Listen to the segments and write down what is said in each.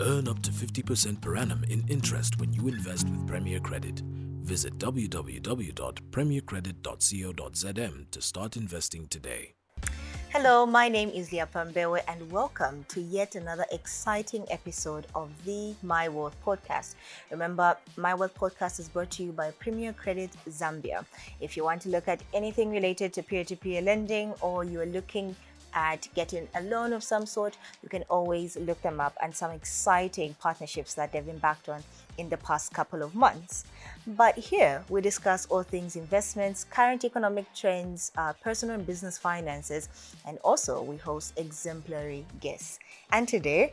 Earn up to 50% per annum in interest when you invest with Premier Credit. Visit www.premiercredit.co.zm to start investing today. Hello, my name is Leah Pambewe, and welcome to yet another exciting episode of the My Wealth Podcast. Remember, My Wealth Podcast is brought to you by Premier Credit Zambia. If you want to look at anything related to peer to peer lending or you are looking at getting a loan of some sort, you can always look them up and some exciting partnerships that they've embarked on in the past couple of months. But here we discuss all things investments, current economic trends, uh, personal and business finances, and also we host exemplary guests. And today,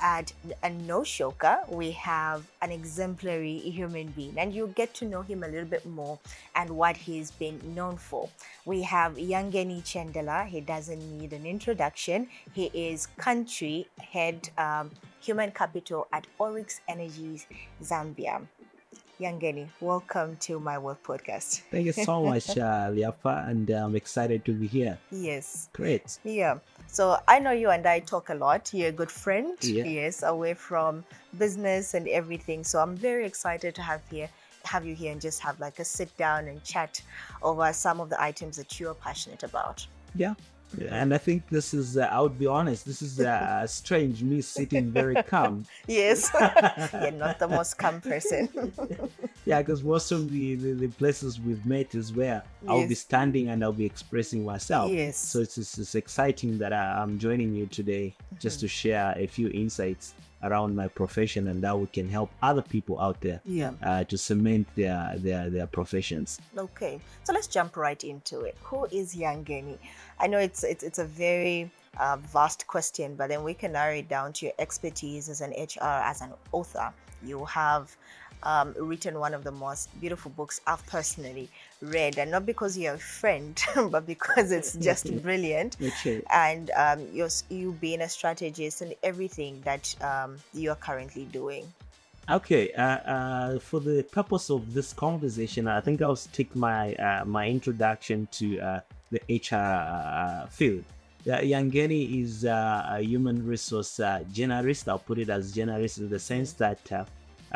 at a no shoka, we have an exemplary human being, and you'll get to know him a little bit more and what he's been known for. We have Yangeni Chendela. He doesn't need an introduction. He is country head um, human capital at Oryx Energies Zambia. Yangeni, welcome to my work podcast. Thank you so much, uh, Liapa, and I'm excited to be here. Yes. Great. Yeah. So I know you and I talk a lot. You're a good friend. Yeah. Yes, away from business and everything. So I'm very excited to have here have you here and just have like a sit down and chat over some of the items that you're passionate about. Yeah. And I think this is, uh, I would be honest, this is uh, strange, me sitting very calm. Yes. You're not the most calm person. Yeah, because most of the, the, the places we've met is where I'll be standing and I'll be expressing myself. Yes. So it's, it's, it's exciting that I, I'm joining you today just to share a few insights around my profession and how we can help other people out there Yeah. uh, to cement their, their, their professions. Okay, so let's jump right into it. Who is Yangeni? I know it's it's, it's a very uh, vast question, but then we can narrow it down to your expertise as an HR, as an author. You have um, written one of the most beautiful books I've personally read, and not because you're a friend, but because it's just brilliant. Okay. And um, you're, you being a strategist and everything that um, you are currently doing. Okay, uh, uh, for the purpose of this conversation, I think I'll stick my uh, my introduction to uh, the HR uh, field. Uh, Yangeni is uh, a human resource uh, generalist. I'll put it as generalist in the sense that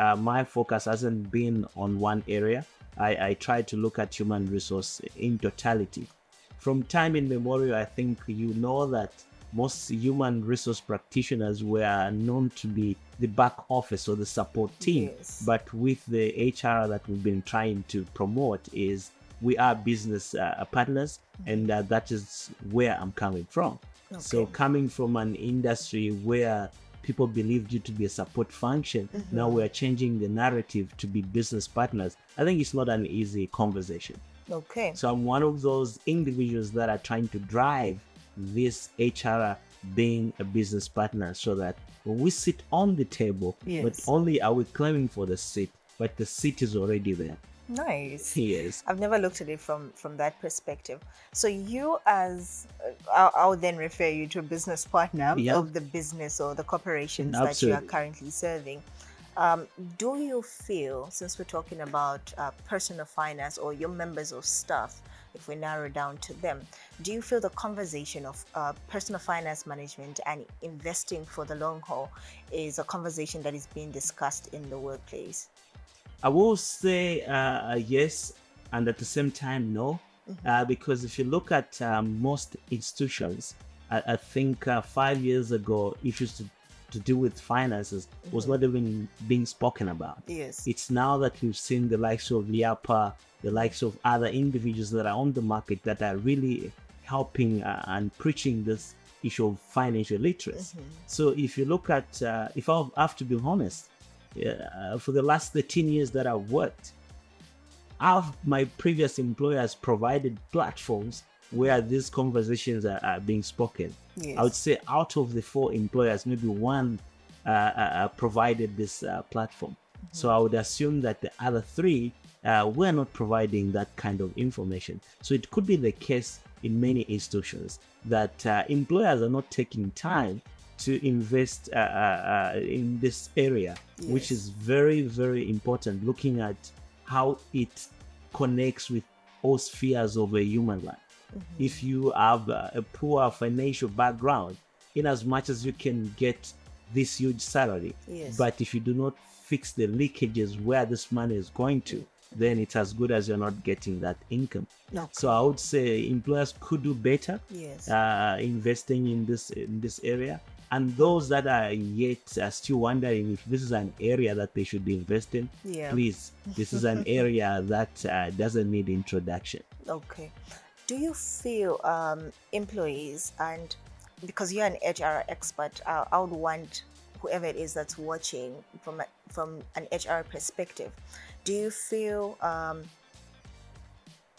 uh, my focus hasn't been on one area. I, I try to look at human resource in totality. From time immemorial, I think you know that most human resource practitioners were known to be the back office or the support team Yes. but with the hr that we've been trying to promote is we are business uh, partners and uh, that is where i'm coming from so coming from an industry where people believed you to be a support function mm-hmm. now we're changing the narrative to be business partners i think it's not an easy conversation Okay. so I'm one of those individuals that are trying to drive this HR being a business partner so that when we sit on the table, Yes. not only are we claiming for the seat, but the seat is already there. Nice. Yes. I've never looked at it from from that perspective. So you, as uh, I'll, I'll then refer you to a business partner Yeah. of the business or the corporations that you are currently serving. Um, do you feel, since we're talking about uh, personal finance or your members of staff, if we narrow down to them, do you feel the conversation of uh, personal finance management and investing for the long haul is a conversation that is being discussed in the workplace? I will say uh, yes, and at the same time, no. Uh, because if you look at um, most institutions, I, I think uh, five years ago, issues to, to do with finances was not even being spoken about. Yes. It's now that we've seen the likes of Liapa, the likes of other individuals that are on the market that are really helping uh, and preaching this issue of financial literacy. So if you look at, uh, if I have to be honest, uh, for the last 13 years that I've worked, I've, my previous employers provided platforms where these conversations are, are being spoken. Yes. I would say out of the four employers, maybe one uh, uh, uh, provided this uh, platform. So I would assume that the other three uh, were not providing that kind of information. So it could be the case in many institutions that uh, employers are not taking time to invest uh, uh, uh, in this area, which is very, very important. Looking at how it connects with all spheres of a human life. If you have a poor financial background, in as much as you can get this huge salary. Yes. But if you do not fix the leakages where this money is going to, then it's as good as you're not getting that income. Okay. So I would say employers could do better Yes. uh, investing in this in this area. And those that are yet are still wondering if this is an area that they should invest in, Yeah. please, this is an area that uh, doesn't need introduction. Okay. Do you feel um, employees and because you're an HR expert, uh, I would want whoever it is that's watching from a, from an HR perspective. Do you feel um,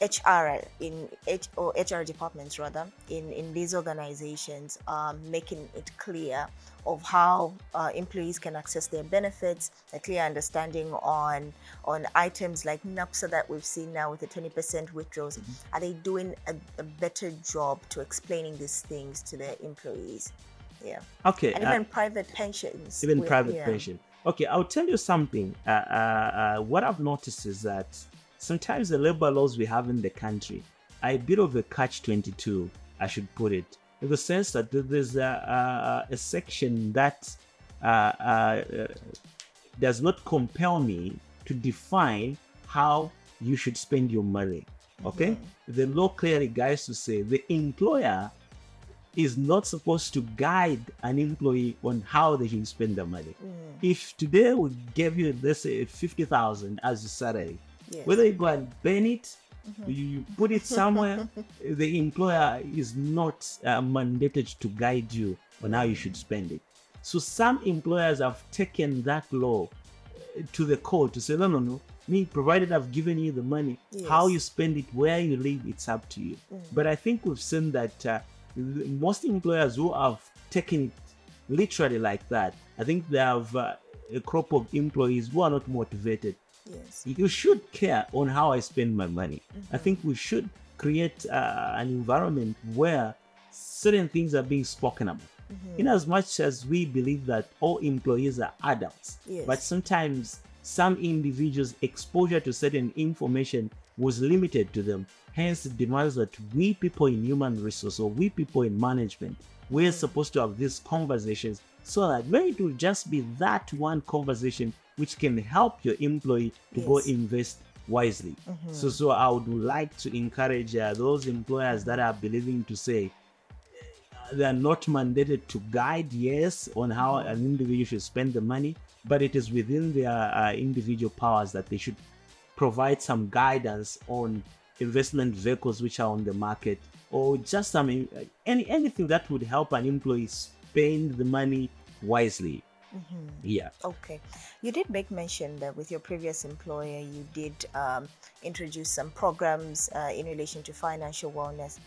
HR in H or HR departments rather in in these organizations um, making it clear of how uh, employees can access their benefits, a clear understanding on on items like NAPSA that we've seen now with the 20% withdrawals. Are they doing a, a better job to explaining these things to their employees? Yeah, Okay. and uh, even private pensions. even we- private yeah. pension. Okay, I'll tell you something. Uh, uh, uh, what I've noticed is that sometimes the labor laws we have in the country are a bit of a catch 22, I should put it, in the sense that there's a, a, a section that uh, uh, does not compel me to define how you should spend your money. Okay? The law clearly guides to say the employer is not supposed to guide an employee on how they should spend their money. If today we gave you, let's say, 50,000 as a salary, Yes. whether you go and burn it, you put it somewhere, the employer is not uh, mandated to guide you on how you should spend it. So some employers have taken that law uh, to the court to say, no, no, no. Me, provided I've given you the money, how you spend it, where you live, it's up to you. But I think we've seen that uh, most employers who have taken it literally like that, I think they have uh, a crop of employees who are not motivated. Yes. You should care on how I spend my money. I mm-hmm. think we should create uh, an environment where certain things are being spoken about. Mm-hmm. In as much as we believe that all employees are adults, Yes. but sometimes some individuals' exposure to certain information was limited to them. Hence, it demands that we people in human resource or we people in management, we're mm. supposed to have these conversations so that when it will just be that one conversation which can help your employee to go invest wisely. So, so I would like to encourage uh, those employers that are believing to say they are not mandated to guide, yes, on how an individual should spend the money, but it is within their uh, individual powers that they should provide some guidance on investment vehicles which are on the market or just some uh, any anything that would help an employee spend the money wisely. Yeah. Okay. You did make mention that with your previous employer, you did um, introduce some programs uh, in relation to financial wellness.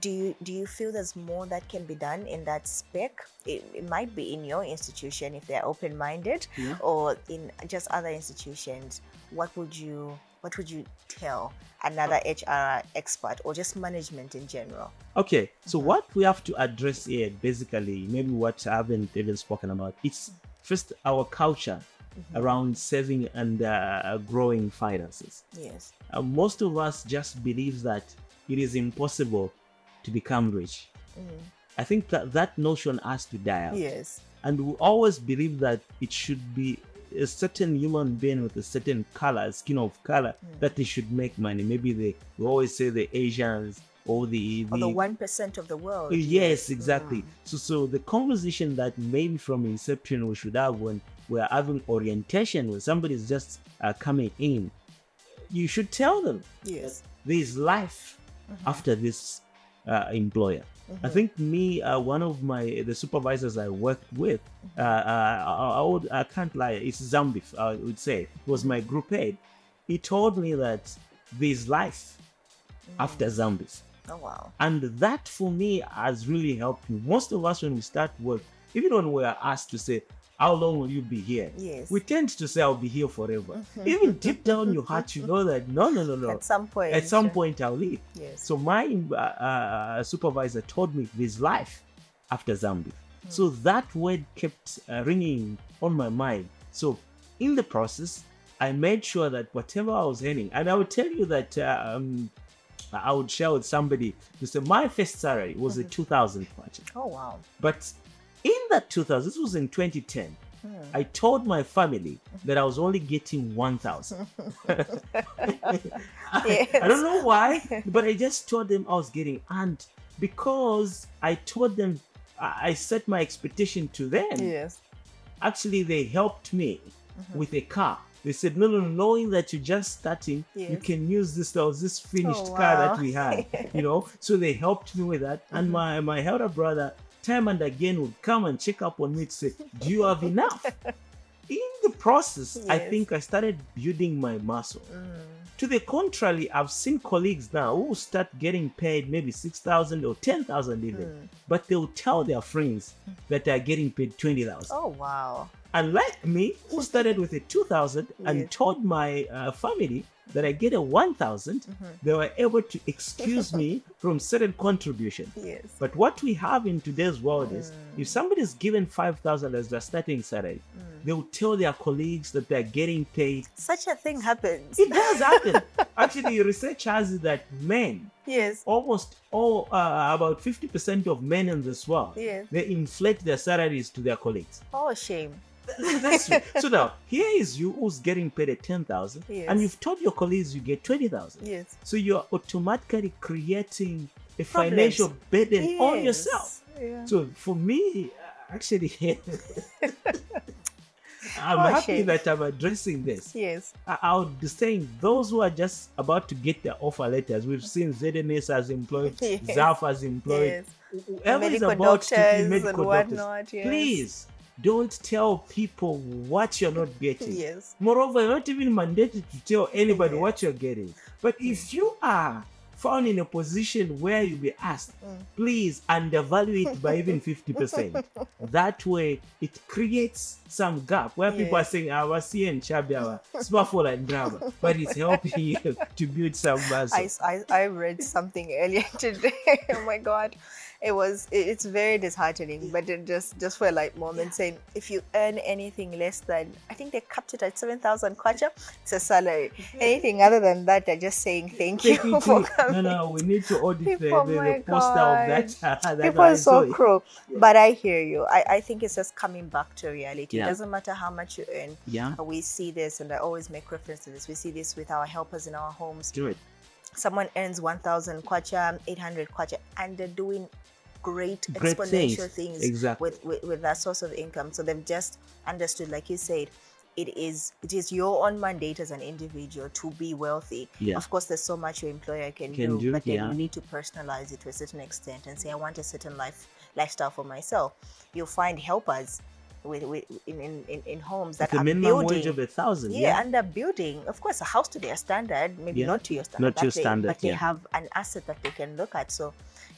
Do you do you feel there's more that can be done in that spec? It, it might be in your institution if they're open-minded, or in just other institutions. What would you What would you tell another HR expert or just management in general? Okay, so what we have to address here, basically, maybe what I haven't even spoken about, it's first our culture around saving and uh, growing finances. Yes. Uh, most of us just believe that it is impossible to become rich. I think that that notion has to die out. Yes. And we always believe that it should be a certain human being with a certain color, skin of color, hmm. that they should make money. Maybe they we always say the Asians or the, the one percent of the world. Yes, exactly. Hmm. So, so the conversation that maybe from inception we should have when we're having orientation, when somebody is just uh, coming in, you should tell them Yes. there is life mm-hmm. after this uh, employer. I think me, uh, one of my the supervisors I worked with, uh, uh, I, I, would, I can't lie, it's Zambeef, I would say, was my group head. He told me that there's life after Zambeef. Oh wow. And that for me has really helped me. Most of us, when we start work, even when we are asked to say, How long will you be here? Yes. We tend to say, I'll be here forever. even deep down your heart, you know that no, no, no, no. At some point. At some point, I'll leave. Yes. So my uh, uh, supervisor told me there's life after Zambia. So that word kept uh, ringing on my mind. So in the process, I made sure that whatever I was earning, and I would tell you that uh, um, I would share with somebody say my first salary was a 2000 kwacha. Oh wow. But in that 2000, this was in 2010. Hmm. I told my family that I was only getting 1000. I, I don't know why, but I just told them I was getting, and because I told them, I set my expectation to them. Yes. Actually, they helped me mm-hmm. with a car. They said, no, no, no, knowing that you're just starting, you can use this. There was this finished Oh, car that we had, you know. So they helped me with that. And mm-hmm. my my elder brother, time and again, would come and check up on me to say, do you have enough? In the process, I think I started building my muscle. To the contrary, I've seen colleagues now who start getting paid maybe 6,000 or 10,000 even, but they'll tell their friends that they're getting paid 20,000. Oh wow. Unlike me, who started with a 2,000 and told my uh, family that I get a 1,000, mm-hmm. they were able to excuse me from certain contribution. Yes. But what we have in today's world is if mm. somebody is given 5,000 as their starting salary, mm. they will tell their colleagues that they're getting paid. Such a thing happens. It does happen. Actually, research has it that men, Yes. almost all, uh, about 50% of men in this world, Yes. they inflate their salaries to their colleagues. Oh shame. That's true. So now, here is you who's getting paid at 10,000, Yes. and you've told your colleagues you get 20,000. Yes. So you're automatically creating a Problems. financial burden on yourself. Yeah. So for me, uh, actually, I'm Oh, happy that I'm addressing this. Yes. I, would be saying those who are just about to get their offer letters, we've seen ZNS as employed, Yes. ZAF as employed, Yes. whoever is medical about to be doctors medical doctors. yes. Please don't tell people what you're not getting. Yes. Moreover, you're not even mandated to tell anybody Yes. what you're getting. But if you are found in a position where you'll be asked, Mm. please undervalue it by even 50%. that way, it creates some gap where people are saying, I was seeing Chabiawa, smartphone and drama, but it's helping you to build some muscle. I, I, I read something earlier today. oh my god, it was it- it's very disheartening. But it just just for a light moment saying if you earn anything less than I think they capped it at seven thousand kwacha, it's a salary. Anything other than that, they're just saying thank you for coming. no, no, we need to audit the, People, the, my the poster of that. that People are so it. cruel. But I hear you. I, I think it's just coming back to reality. Yeah. It doesn't matter how much you earn. Yeah, We see this, and I always make reference to this. We see this with our helpers in our homes. do it. Someone earns 1000 kwacha 800 kwacha and they're doing great, Great exponential things. things, Exactly. with, with with that source of income so they've just understood like you said it is it is your own mandate as an individual to be wealthy Yeah. of course there's so much your employer can, Can do, but then yeah. you need to personalize it to a certain extent and say i want a certain life lifestyle for myself you'll find helpers with, with in, in, in, homes that the are minimum building wage of a thousand. yeah, and they're building, of course, a house to their standard, maybe Yeah. not to your standard, Not to your that standard, but they have an asset that they can look at. So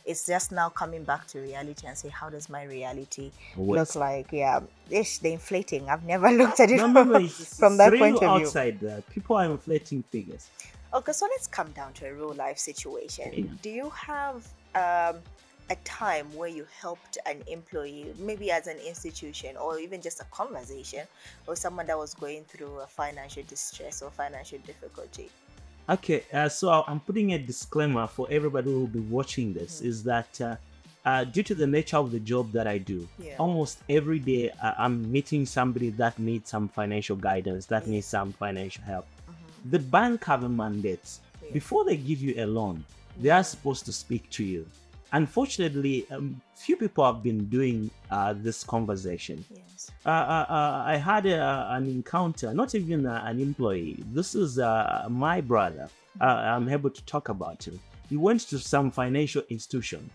it's just now coming back to reality and say, how does my reality What- look like? Yeah, ish, the inflating. I've never looked at it No, no, no, from, from that point of view. outside there. People are inflating figures. Okay, so let's come down to a real life situation. Yeah. Do you have um, a time where you helped an employee, maybe as an institution or even just a conversation, or someone that was going through a financial distress or financial difficulty? Okay, uh, so I'm putting a disclaimer for everybody who will be watching this Mm-hmm. is that uh, uh, due to the nature of the job that I do, Yeah. almost every day uh, I'm meeting somebody that needs some financial guidance, that needs some financial help. The bank have a mandate. Mm-hmm. Yeah. Before they give you a loan, they are supposed to speak to you. Unfortunately, um, few people have been doing uh, this conversation. Yes. uh, uh, uh, I had a, an encounter, not even uh, an employee. This is uh, my brother. Uh, I'm able to talk about him. He went to some financial institution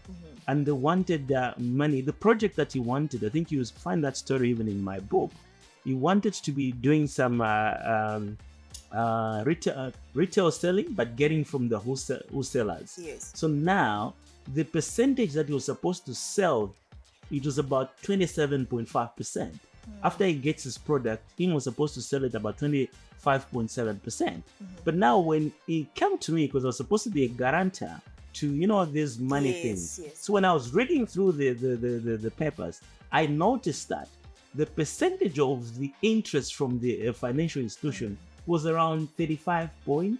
and they wanted uh, money. The project that he wanted, I think you find that story even in my book. He wanted to be doing some uh, um, uh, retail, uh, retail selling, but getting from the wholesale, wholesalers. Yes. So now the percentage that he was supposed to sell, it was about 27.5%. Hmm. After he gets his product, he was supposed to sell it about 25.7%. percent mm-hmm. But now when he came to me, because I was supposed to be a guarantor to, you know, these money Yes, things. yes. So when I was reading through the, the, the, the, the papers, I noticed that the percentage of the interest from the uh, financial institution mm-hmm. was around 35.5.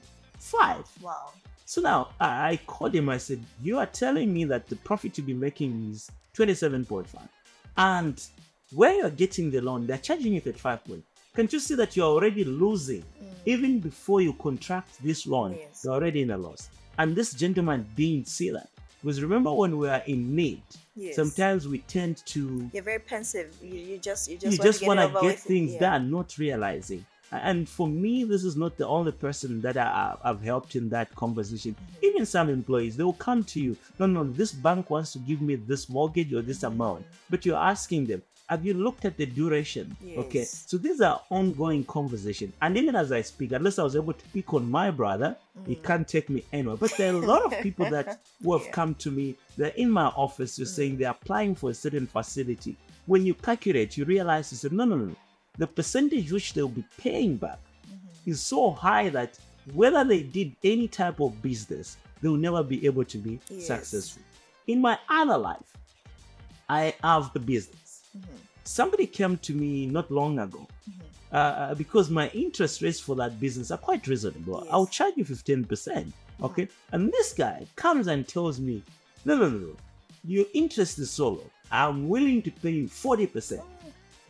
Wow. So now I, called him. I said, "You are telling me that the profit you'll be making is 27.5, and where you're getting the loan, they're charging you 35 point. Can't you see that you're already losing? Mm. Even before you contract this loan, Yes. you're already in a loss. And this gentleman didn't see that. Because remember when we are in need, Yes. sometimes we tend to You're very pensive. You, you just you just you want just to want get, to it get things Yeah. done, not realizing. And for me, this is not the only person that I, I've helped in that conversation. Even some employees, they will come to you. No, no, this bank wants to give me this mortgage or this amount, but you're asking them, have you looked at the duration? Okay, so these are ongoing conversation. And even as I speak, unless I was able to pick on my brother, he can't take me anywhere. But there are a lot of people that who have Mm. Yeah. Mm. come to me. They're in my office. You're saying they're applying for a certain facility. When you calculate, you realize you say, no, no, no. The percentage which they'll be paying back Mm-hmm. is so high that whether they did any type of business, they will never be able to be Yes. successful. In my other life, I have a business. Mm-hmm. Somebody came to me not long ago uh, uh, because my interest rates for that business are quite reasonable. Yes. I'll charge you 15%. Okay. And this guy comes and tells me, no, no, no, no. Your interest is so low. I'm willing to pay you 40%.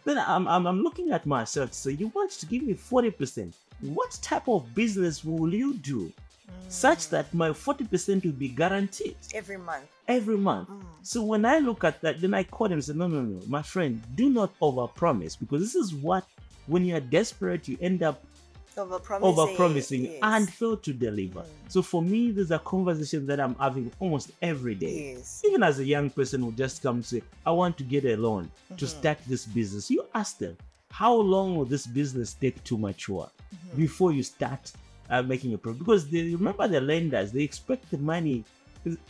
Then I'm, I'm, I'm looking at myself. So you want to give me 40%. What type of business will you do such that my 40% will be guaranteed? every month. every month. Mm. So when I look at that, then I call him and say, No, no, no, my friend, do not overpromise because this is what, when you are desperate, you end up Over promising. overpromising and fail to deliver. Mm. So for me, these are conversations that I'm having almost every day. Yes. Even as a young person who just come say, I want to get a loan to Mm-hmm. start this business, you ask them, how long will this business take to mature Mm-hmm. before you start uh, making a profit? Because they remember the lenders, they expect the money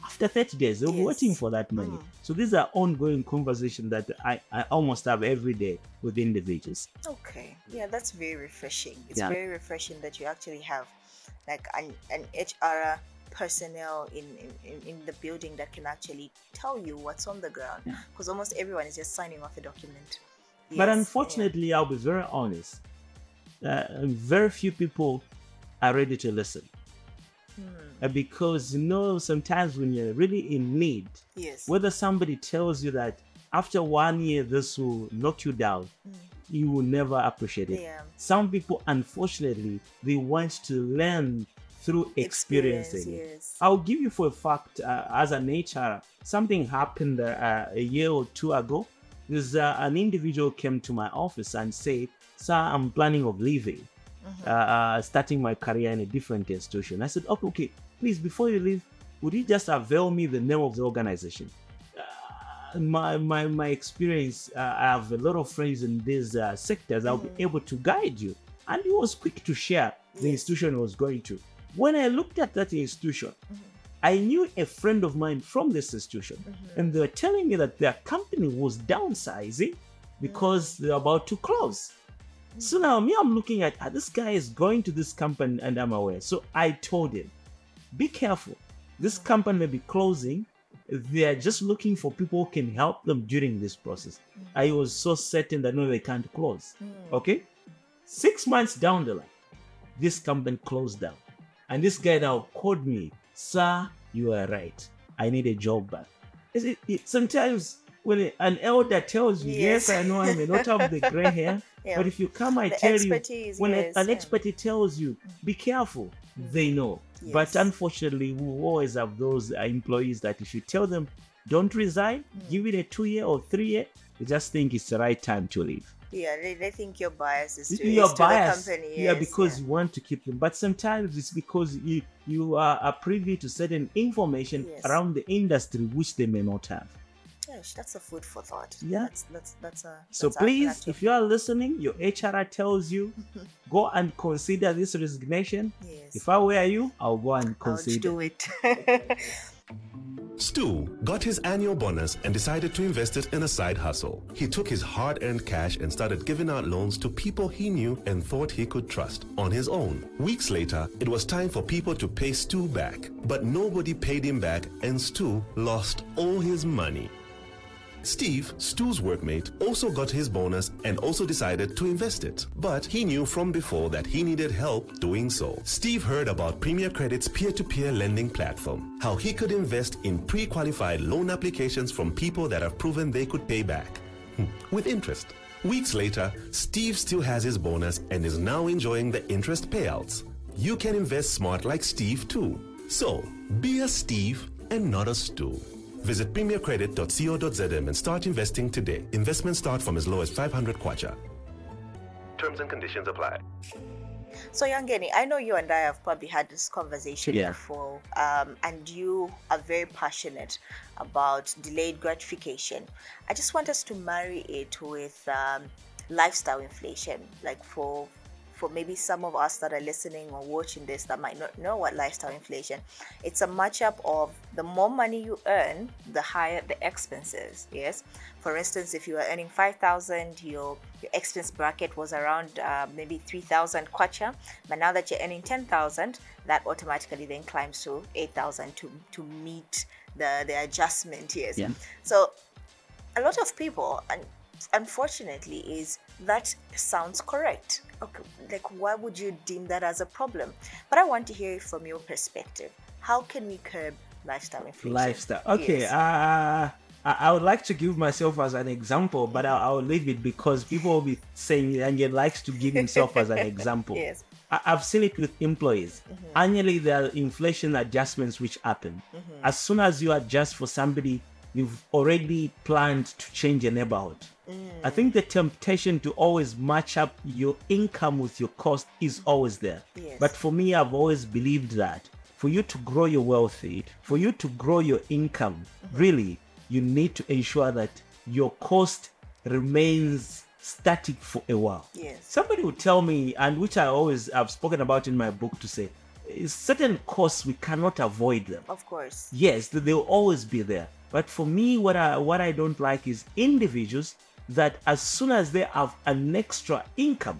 after 30 days, they'll be Yes. waiting for that money. Mm. So these are ongoing conversations that I, I almost have every day with individuals. Okay. Yeah, that's very refreshing. It's Yeah. very refreshing that you actually have like an, an HR personnel in, in, in, the building that can actually tell you what's on the ground. Because almost everyone is just signing off a document. But Yes, unfortunately, I'll be very honest. Uh, very few people are ready to listen. Uh, because you know, sometimes when you're really in need. Yes. whether somebody tells you that after one year this will knock you down, you will never appreciate it. Yeah. Some people, unfortunately, they want to learn through Experience, experiencing it. yes. I'll give you for a fact, uh, as a nature, something happened uh, a year or two ago. There's uh, an individual came to my office and said, "Sir, I'm planning of leaving, uh, uh, starting my career in a different institution." I said, "Okay, okay. Please, before you leave, would you just avail me the name of the organization?" Uh, my my my experience, uh, I have a lot of friends in these uh, sectors. I'll be able to guide you. And he was quick to share the institution he was going to. When I looked at that institution, I knew a friend of mine from this institution, and they were telling me that their company was downsizing because they're about to close. So now me, I'm looking at ah, this guy is going to this company, and I'm aware. So I told him, be careful. This company may be closing. They are just looking for people who can help them during this process. Mm. I was so certain that no, they can't close. Mm. Okay, six months down the line, this company closed down, and this guy now called me, sir, you are right. I need a job back. Is it, it- sometimes when an elder tells you, yes, Yes. I know I may not have the gray hair, Yeah. but if you come, I The tell you, when yes, an yeah. expert tells you, be careful, they know. But unfortunately, we always have those uh, employees that if you tell them, don't resign, Mm. give it a two year or three year, they just think it's the right time to leave. Yeah, they, they think your bias is to, You're is to the company. yeah, yes, because you want to keep them. But sometimes it's because you you are, are privy to certain information Yes. around the industry which they may not have. Gosh, that's a food for thought. Yeah. That's that's that's a. So that's a- please, if you are listening, your HR tells you, go and consider this resignation. yes, If I were you, I'll go and I'll consider. do it. Stu got his annual bonus and decided to invest it in a side hustle. He took his hard earned cash and started giving out loans to people he knew and thought he could trust on his own. Weeks later, it was time for people to pay Stu back, but nobody paid him back and Stu lost all his money. Steve, Stu's workmate, also got his bonus and also decided to invest it. But he knew from before that he needed help doing so. Steve heard about Premier Credit's peer to peer lending platform, how he could invest in pre qualified loan applications from people that have proven they could pay back. Hmm, with interest. Weeks later, Steve still has his bonus and is now enjoying the interest payouts. You can invest smart like Steve too. So, be a Steve and not a Stu. Visit premiercredit.co.zm and start investing today. Investments start from as low as 500 kwacha. Terms and conditions apply. So, Yangeni, I know you and I have probably had this conversation Yeah. before, um, and you are very passionate about delayed gratification. I just want us to marry it with um, lifestyle inflation, like for for maybe some of us that are listening or watching this that might not know what lifestyle inflation it's a matchup of the more money you earn the higher the expenses yes for instance if you are earning 5000 your your expense bracket was around uh, maybe 3000 kwacha but now that you're earning 10000 that automatically then climbs to 8000 to to meet the the adjustment yes Yeah. so a lot of people and unfortunately is that sounds correct okay like why would you deem that as a problem but i want to hear it from your perspective how can we curb lifestyle inflation lifestyle. Okay, Yes. uh, I, I would like to give myself as an example, but I'll, I'll leave it because people will be saying Anye likes to give himself as an example. Yes. I, I've seen it with employees. Annually, there are inflation adjustments which happen. As soon as you adjust for somebody, you've already planned to change a neighborhood. I think the temptation to always match up your income with your cost is always there. Yes. But for me, I've always believed that for you to grow your wealthy, for you to grow your income, mm-hmm. really, you need to ensure that your cost remains static for a while. Yes. Somebody would tell me, and which I always have spoken about in my book to say, certain costs we cannot avoid them. of course Yes, they'll always be there. But for me, what I what I don't like is individuals that as soon as they have an extra income,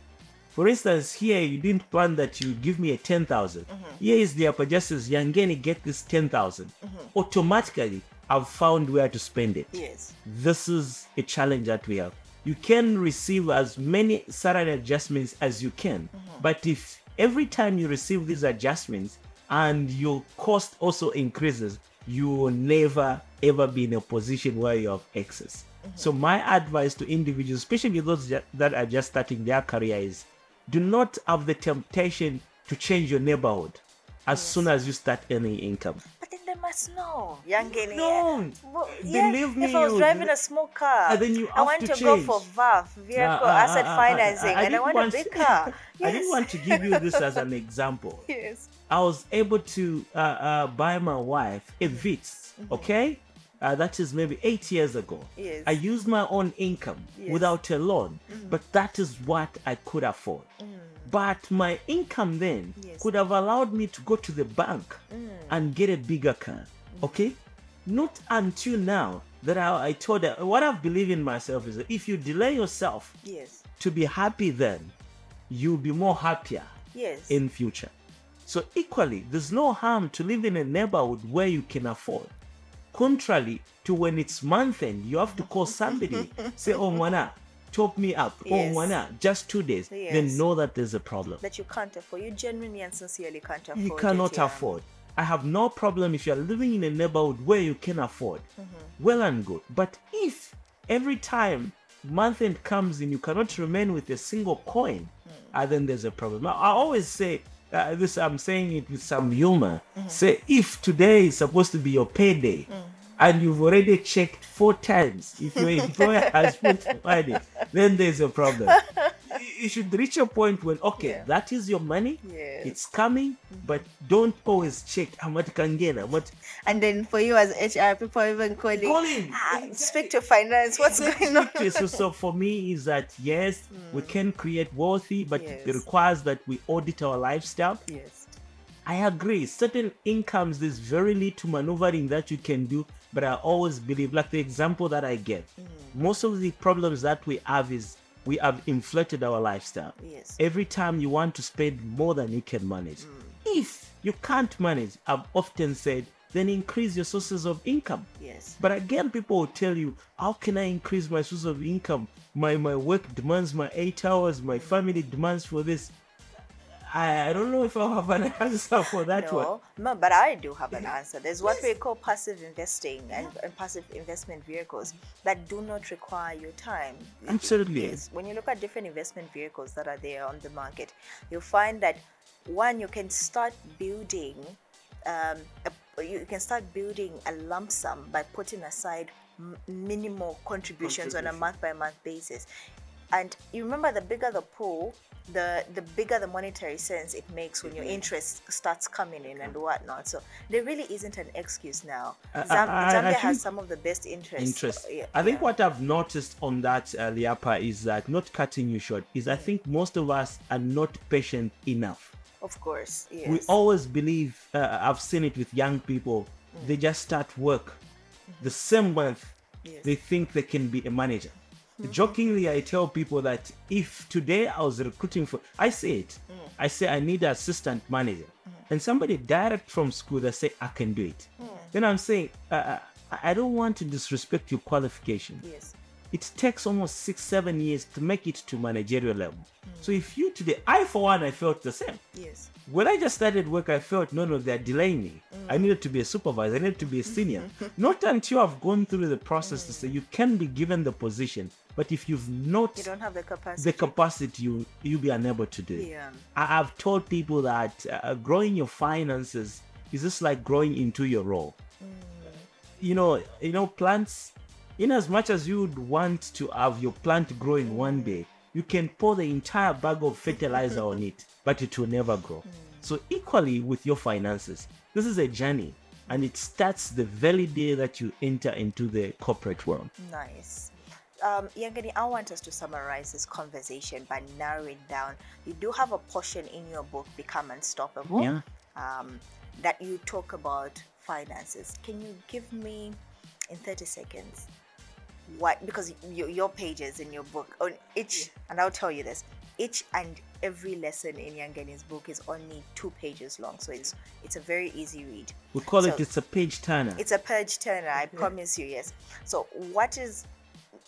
for instance, here you didn't plan that you give me a ten mm-hmm. Here is the upper justice, Yangeni get this 10,000. Mm-hmm. Automatically, I've found where to spend it yes this is a challenge that we have. You can receive as many salary adjustments as you can, mm-hmm. but if every time you receive these adjustments and your cost also increases, you will never ever be in a position where you have excess. So my advice to individuals, especially those that are just starting their career, is do not have the temptation to change your neighborhood as soon as you start earning income. but then they must know Yangeni No. well, yeah, Believe me, if i was you- driving a small car And then you i want to to, go for VAF vehicle Uh, uh, asset uh, uh, financing and i didn't want, a big car I didn't want to give you this as an example. yes I was able to uh, uh, buy my wife a Vitz, okay? Uh, that is maybe eight years ago. Yes. I used my own income Yes. without a loan, mm. but that is what I could afford. Mm. But my income then Yes. could have allowed me to go to the bank mm. and get a bigger car, okay? Not until now that I, I told her what I believe in myself is that if you delay yourself yes to be happy then, you'll be more happier yes in future. So equally, there's no harm to live in a neighborhood where you can afford. Contrary to when it's month end, you have to call somebody, say, oh mwana, top me up. Yes. Oh mwana, just two days. Yes. Then know that there's a problem. that you can't afford you genuinely and sincerely can't afford You it, cannot yeah. afford. I have no problem if you're living in a neighborhood where you can afford. Mm-hmm. Well and good. But if every time month end comes in you cannot remain with a single coin, Mm. uh, then there's a problem. I, I always say uh, this. I'm saying it with some humor. Mm-hmm. Say if today is supposed to be your payday. Mm. And you've already checked four times. If your employer has put Friday, then there's a problem. You- should reach a point when okay, Yeah. that is your money. Yes. It's coming, but don't always check how much can get. How much And then for you as HR, people even calling, Calling. "Ah, speak to finance. What's going on? so, so for me is that yes, we can create wealthy, but Yes. it requires that we audit our lifestyle. yes. I agree. Certain incomes, there's very little maneuvering that you can do, but I always believe, like the example that I gave, most of the problems that we have is we have inflated our lifestyle. Yes. Every time you want to spend more than you can manage. Mm. If you can't manage, I've often said, then increase your sources of income. Yes. But again, people will tell you, how can I increase my source of income? My my work demands my eight hours, my mm. family demands for this. I, I don't know if I have an answer for that one. No, no, but I do have an answer. There's what we call passive investing and, and passive investment vehicles that do not require your time. Absolutely. Yes. When you look at different investment vehicles that are there on the market, you'll find that one, you can start building, um, a, you can start building a lump sum by putting aside m- minimal contributions on a month by month basis. And you remember the bigger the pool, the the bigger the monetary sense it makes when your interest starts coming in and whatnot. So there really isn't an excuse now. I- Zam- I- I Zambia has some of the best interest. interest. Yeah, I think yeah. what I've noticed on that, uh, Liapa, is that not cutting you short, is I think most of us are not patient enough. Of course, yes. We always believe, uh, I've seen it with young people, they just start work. The same month, Yes. they think they can be a manager. Hmm. Jokingly, I tell people that if today I was recruiting for, I say it, hmm. I say I need an assistant manager, hmm. and somebody direct from school that say I can do it. Then I'm saying uh, I I don't want to disrespect your qualification. yes. It takes almost six, seven years to make it to managerial level. Mm. So if you today, I for one, I felt the same Yes. when I just started work, I felt no, no, they're delaying me. I mm. needed to be a supervisor. I needed to be a senior. not until I've gone through the process to mm. say you can be given the position, but if you've not You don't have the capacity. the capacity, you you'll be unable to do it. Yeah. I, I've told people that uh, growing your finances is just like growing into your role. You know, you know, plants. In as much as you would want to have your plant grow in one day, you can pour the entire bag of fertilizer on it, but it will never grow. So equally with your finances, this is a journey, and it starts the very day that you enter into the corporate world. Nice. Um, Yangeni, I want us to summarize this conversation by narrowing down. You do have a portion in your book, Become Unstoppable, Yeah. um, that you talk about finances. Can you give me in 30 seconds what, because your, your pages in your book, on each, and I'll tell you this, each and every lesson in Yangeni's book is only two pages long. So it's it's a very easy read. We call it it's a page turner. It's a page turner, I promise you, yes. So, what is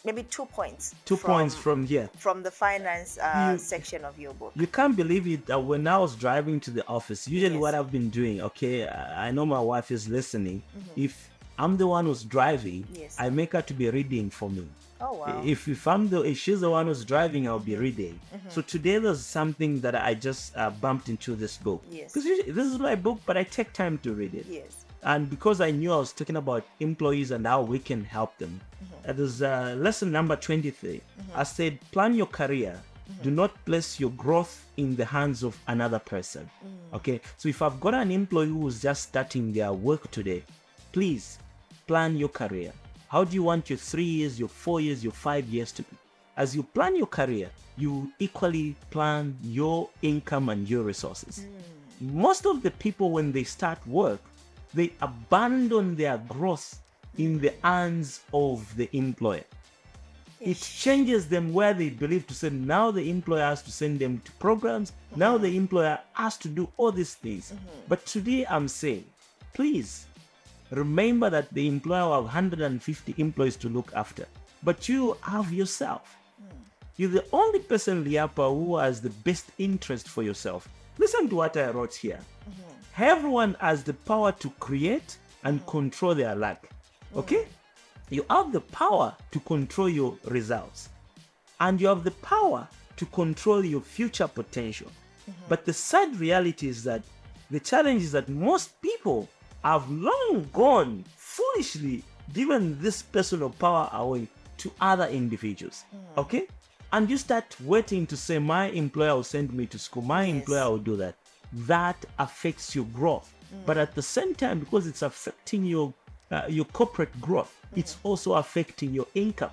maybe two points? Two points from here. from the finance uh, You- section of your book. You can't believe it that when I was driving to the office, usually Yes. what I've been doing, okay, I I know my wife is listening. Mm-hmm. If I'm the one who's driving, Yes. I make her to be reading for me. Oh wow! If if I'm the if she's the one who's driving, I'll be reading. Mm-hmm. So today there's something that I just uh, bumped into this book. Yes. Because this is my book, but I take time to read it. yes. And because I knew I was talking about employees and how we can help them, Mm-hmm. uh, there's uh, lesson number 23. I said, plan your career. Mm-hmm. Do not place your growth in the hands of another person. Mm. Okay, so if I've got an employee who's just starting their work today, please plan your career. How do you want your three years, your four years, your five years to be? As you plan your career, you equally plan your income and your resources. Hmm. Most of the people when they start work they abandon their growth in the hands of the employer. It changes them where they believe to say now the employer has to send them to programs. Now mm-hmm. the employer has to do all these things. Mm-hmm. But today i'm saying please remember that the employer will have 150 employees to look after but you have yourself you're the only person, Liapa, who has the best interest for yourself. Listen to what I wrote here. Mm-hmm. Everyone has the power to create and mm. control their luck. Mm. Okay? You have the power to control your results. And you have the power to control your future potential. Mm-hmm. But the sad reality is that the challenge is that most people have long gone foolishly given this personal power away to other individuals. Hmm. Okay? And you start waiting to say, My employer will send me to school, my Yes. employer will do that. That affects your growth. Hmm. But at the same time, because it's affecting your uh, your corporate growth, hmm. it's also affecting your income.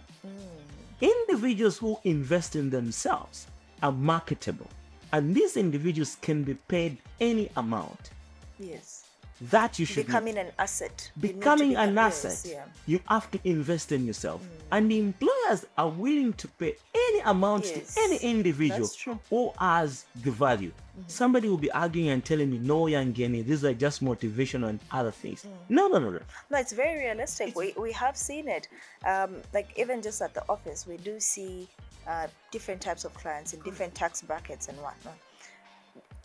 Individuals who invest in themselves are marketable, and these individuals can be paid any amount. Yes. That you should. Becoming an asset. Becoming an yes, asset. yeah. You have to invest in yourself, and the employers are willing to pay any amount Yes, to any individual who has the value. Somebody will be arguing and telling me, "No, Yangeni, these are just motivation and other things." No, no, no, no. No, it's very realistic. we, we have seen it. Um, like even just at the office, we do see uh, different types of clients in different tax brackets and whatnot.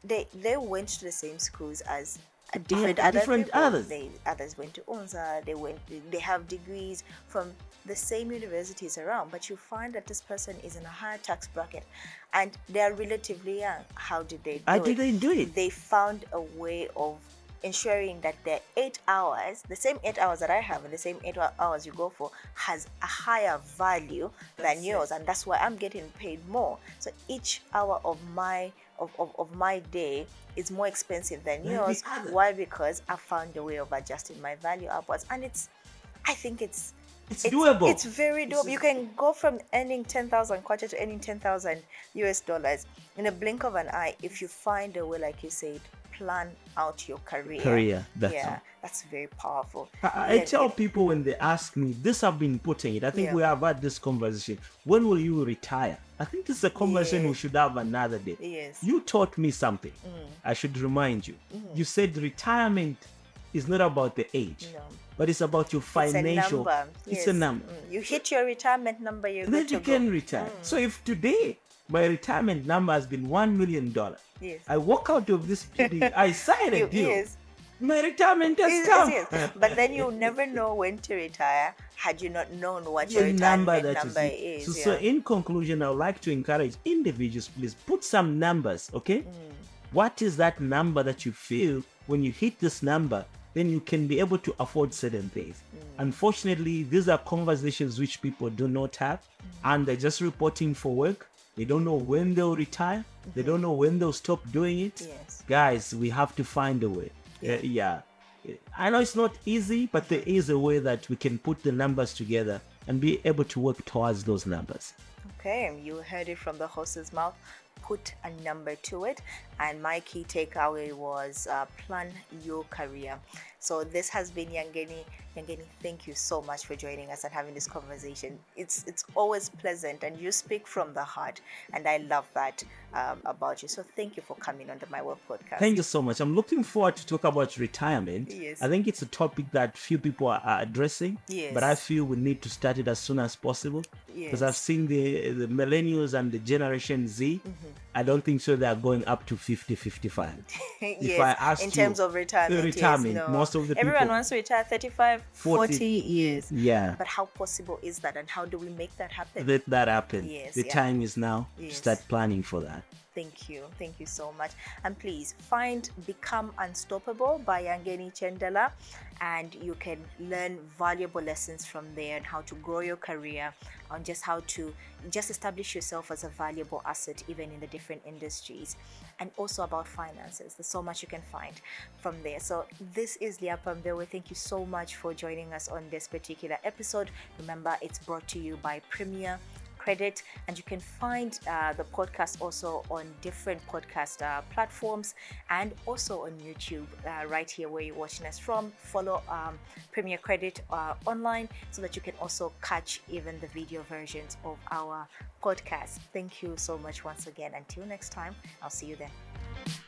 they they went to the same schools as different other different people. others. They others went to UNZA. They went. They have degrees from the same universities around, but you find that this person is in a higher tax bracket, and they are relatively young. How did they? Do How it? did they do it? They found a way of ensuring that their eight hours, the same eight hours that I have, and the same eight hours you go for, has a higher value than yours, and that's why I'm getting paid more. So each hour of my of, of, of my day is more expensive than yours. other. Why? Because I found a way of adjusting my value upwards, and it's, I think it's. It's doable. It's very doable. You can go from earning 10,000 kwacha to earning 10,000 US dollars in a blink of an eye if you find a way, like you said, plan out your career. Career, that's yeah, all. that's very powerful. I, I tell people when they ask me, this I've been putting it. I think Yeah. we have had this conversation. When will you retire? I think this is a conversation we should have another day. Yes. Mm. You taught me something. I should remind you. You said retirement is not about the age. No. but it's about your It's a financial. number. It's a number. Mm, You hit your retirement number, you're Then you to can go. retire. So if today my retirement number has been one million dollars, Yes. I walk out of this building, I sign a You- deal. yes. My retirement has Yes, come. yes, yes. But then you'll never know when to retire had you not known what your retirement number number, that you see. is. So, yeah. so in conclusion, I would like to encourage individuals, please put some numbers, okay? Mm. What is that number that you feel when you hit this number, then you can be able to afford certain things. Mm. Unfortunately, these are conversations which people do not have, Mm. and they're just reporting for work. They don't know when they'll retire. They don't know when they'll stop doing it. Mm-hmm. Yes. Guys, we have to find a way. Uh, yeah. I know it's not easy, but there is a way that we can put the numbers together and be able to work towards those numbers. Okay, you heard it from the horse's mouth. Put a number to it. And my key takeaway was uh, plan your career. So this has been Yangeni. Yangeni, thank you so much for joining us and having this conversation. It's it's always pleasant, and you speak from the heart, and I love that um, about you. So thank you for coming on the My Work podcast. Thank you so much. I'm looking forward to talk about retirement. Yes. I think it's a topic that few people are, addressing. Yes. But I feel we need to start it as soon as possible. Because I've seen the the millennials and the Generation Z. Mm-hmm. I don't think so. They are going up to 50, 55. yes, I asked in terms of retirement, the yes, no. most of the everyone people- wants to retire 35, 40. 40 years. Yeah. But how possible is that, and how do we make that happen? Let that happen. Yes, the yeah. time is now Yes. start planning for that. Thank you. Thank you so much. And please find Become Unstoppable by Yangeni Chendela. And you can learn valuable lessons from there and how to grow your career on just how to just establish yourself as a valuable asset even in the different industries. And also about finances. There's so much you can find from there. So this is Liapa Mbewe. Thank you so much for joining us on this particular episode. Remember, it's brought to you by Premier credit. And you can find uh, the podcast also on different podcast uh, platforms and also on youtube uh, right here where you're watching us from. Follow um, premier credit uh, online so that you can also catch even the video versions of our podcast. Thank you so much once again. Until next time i'll see you then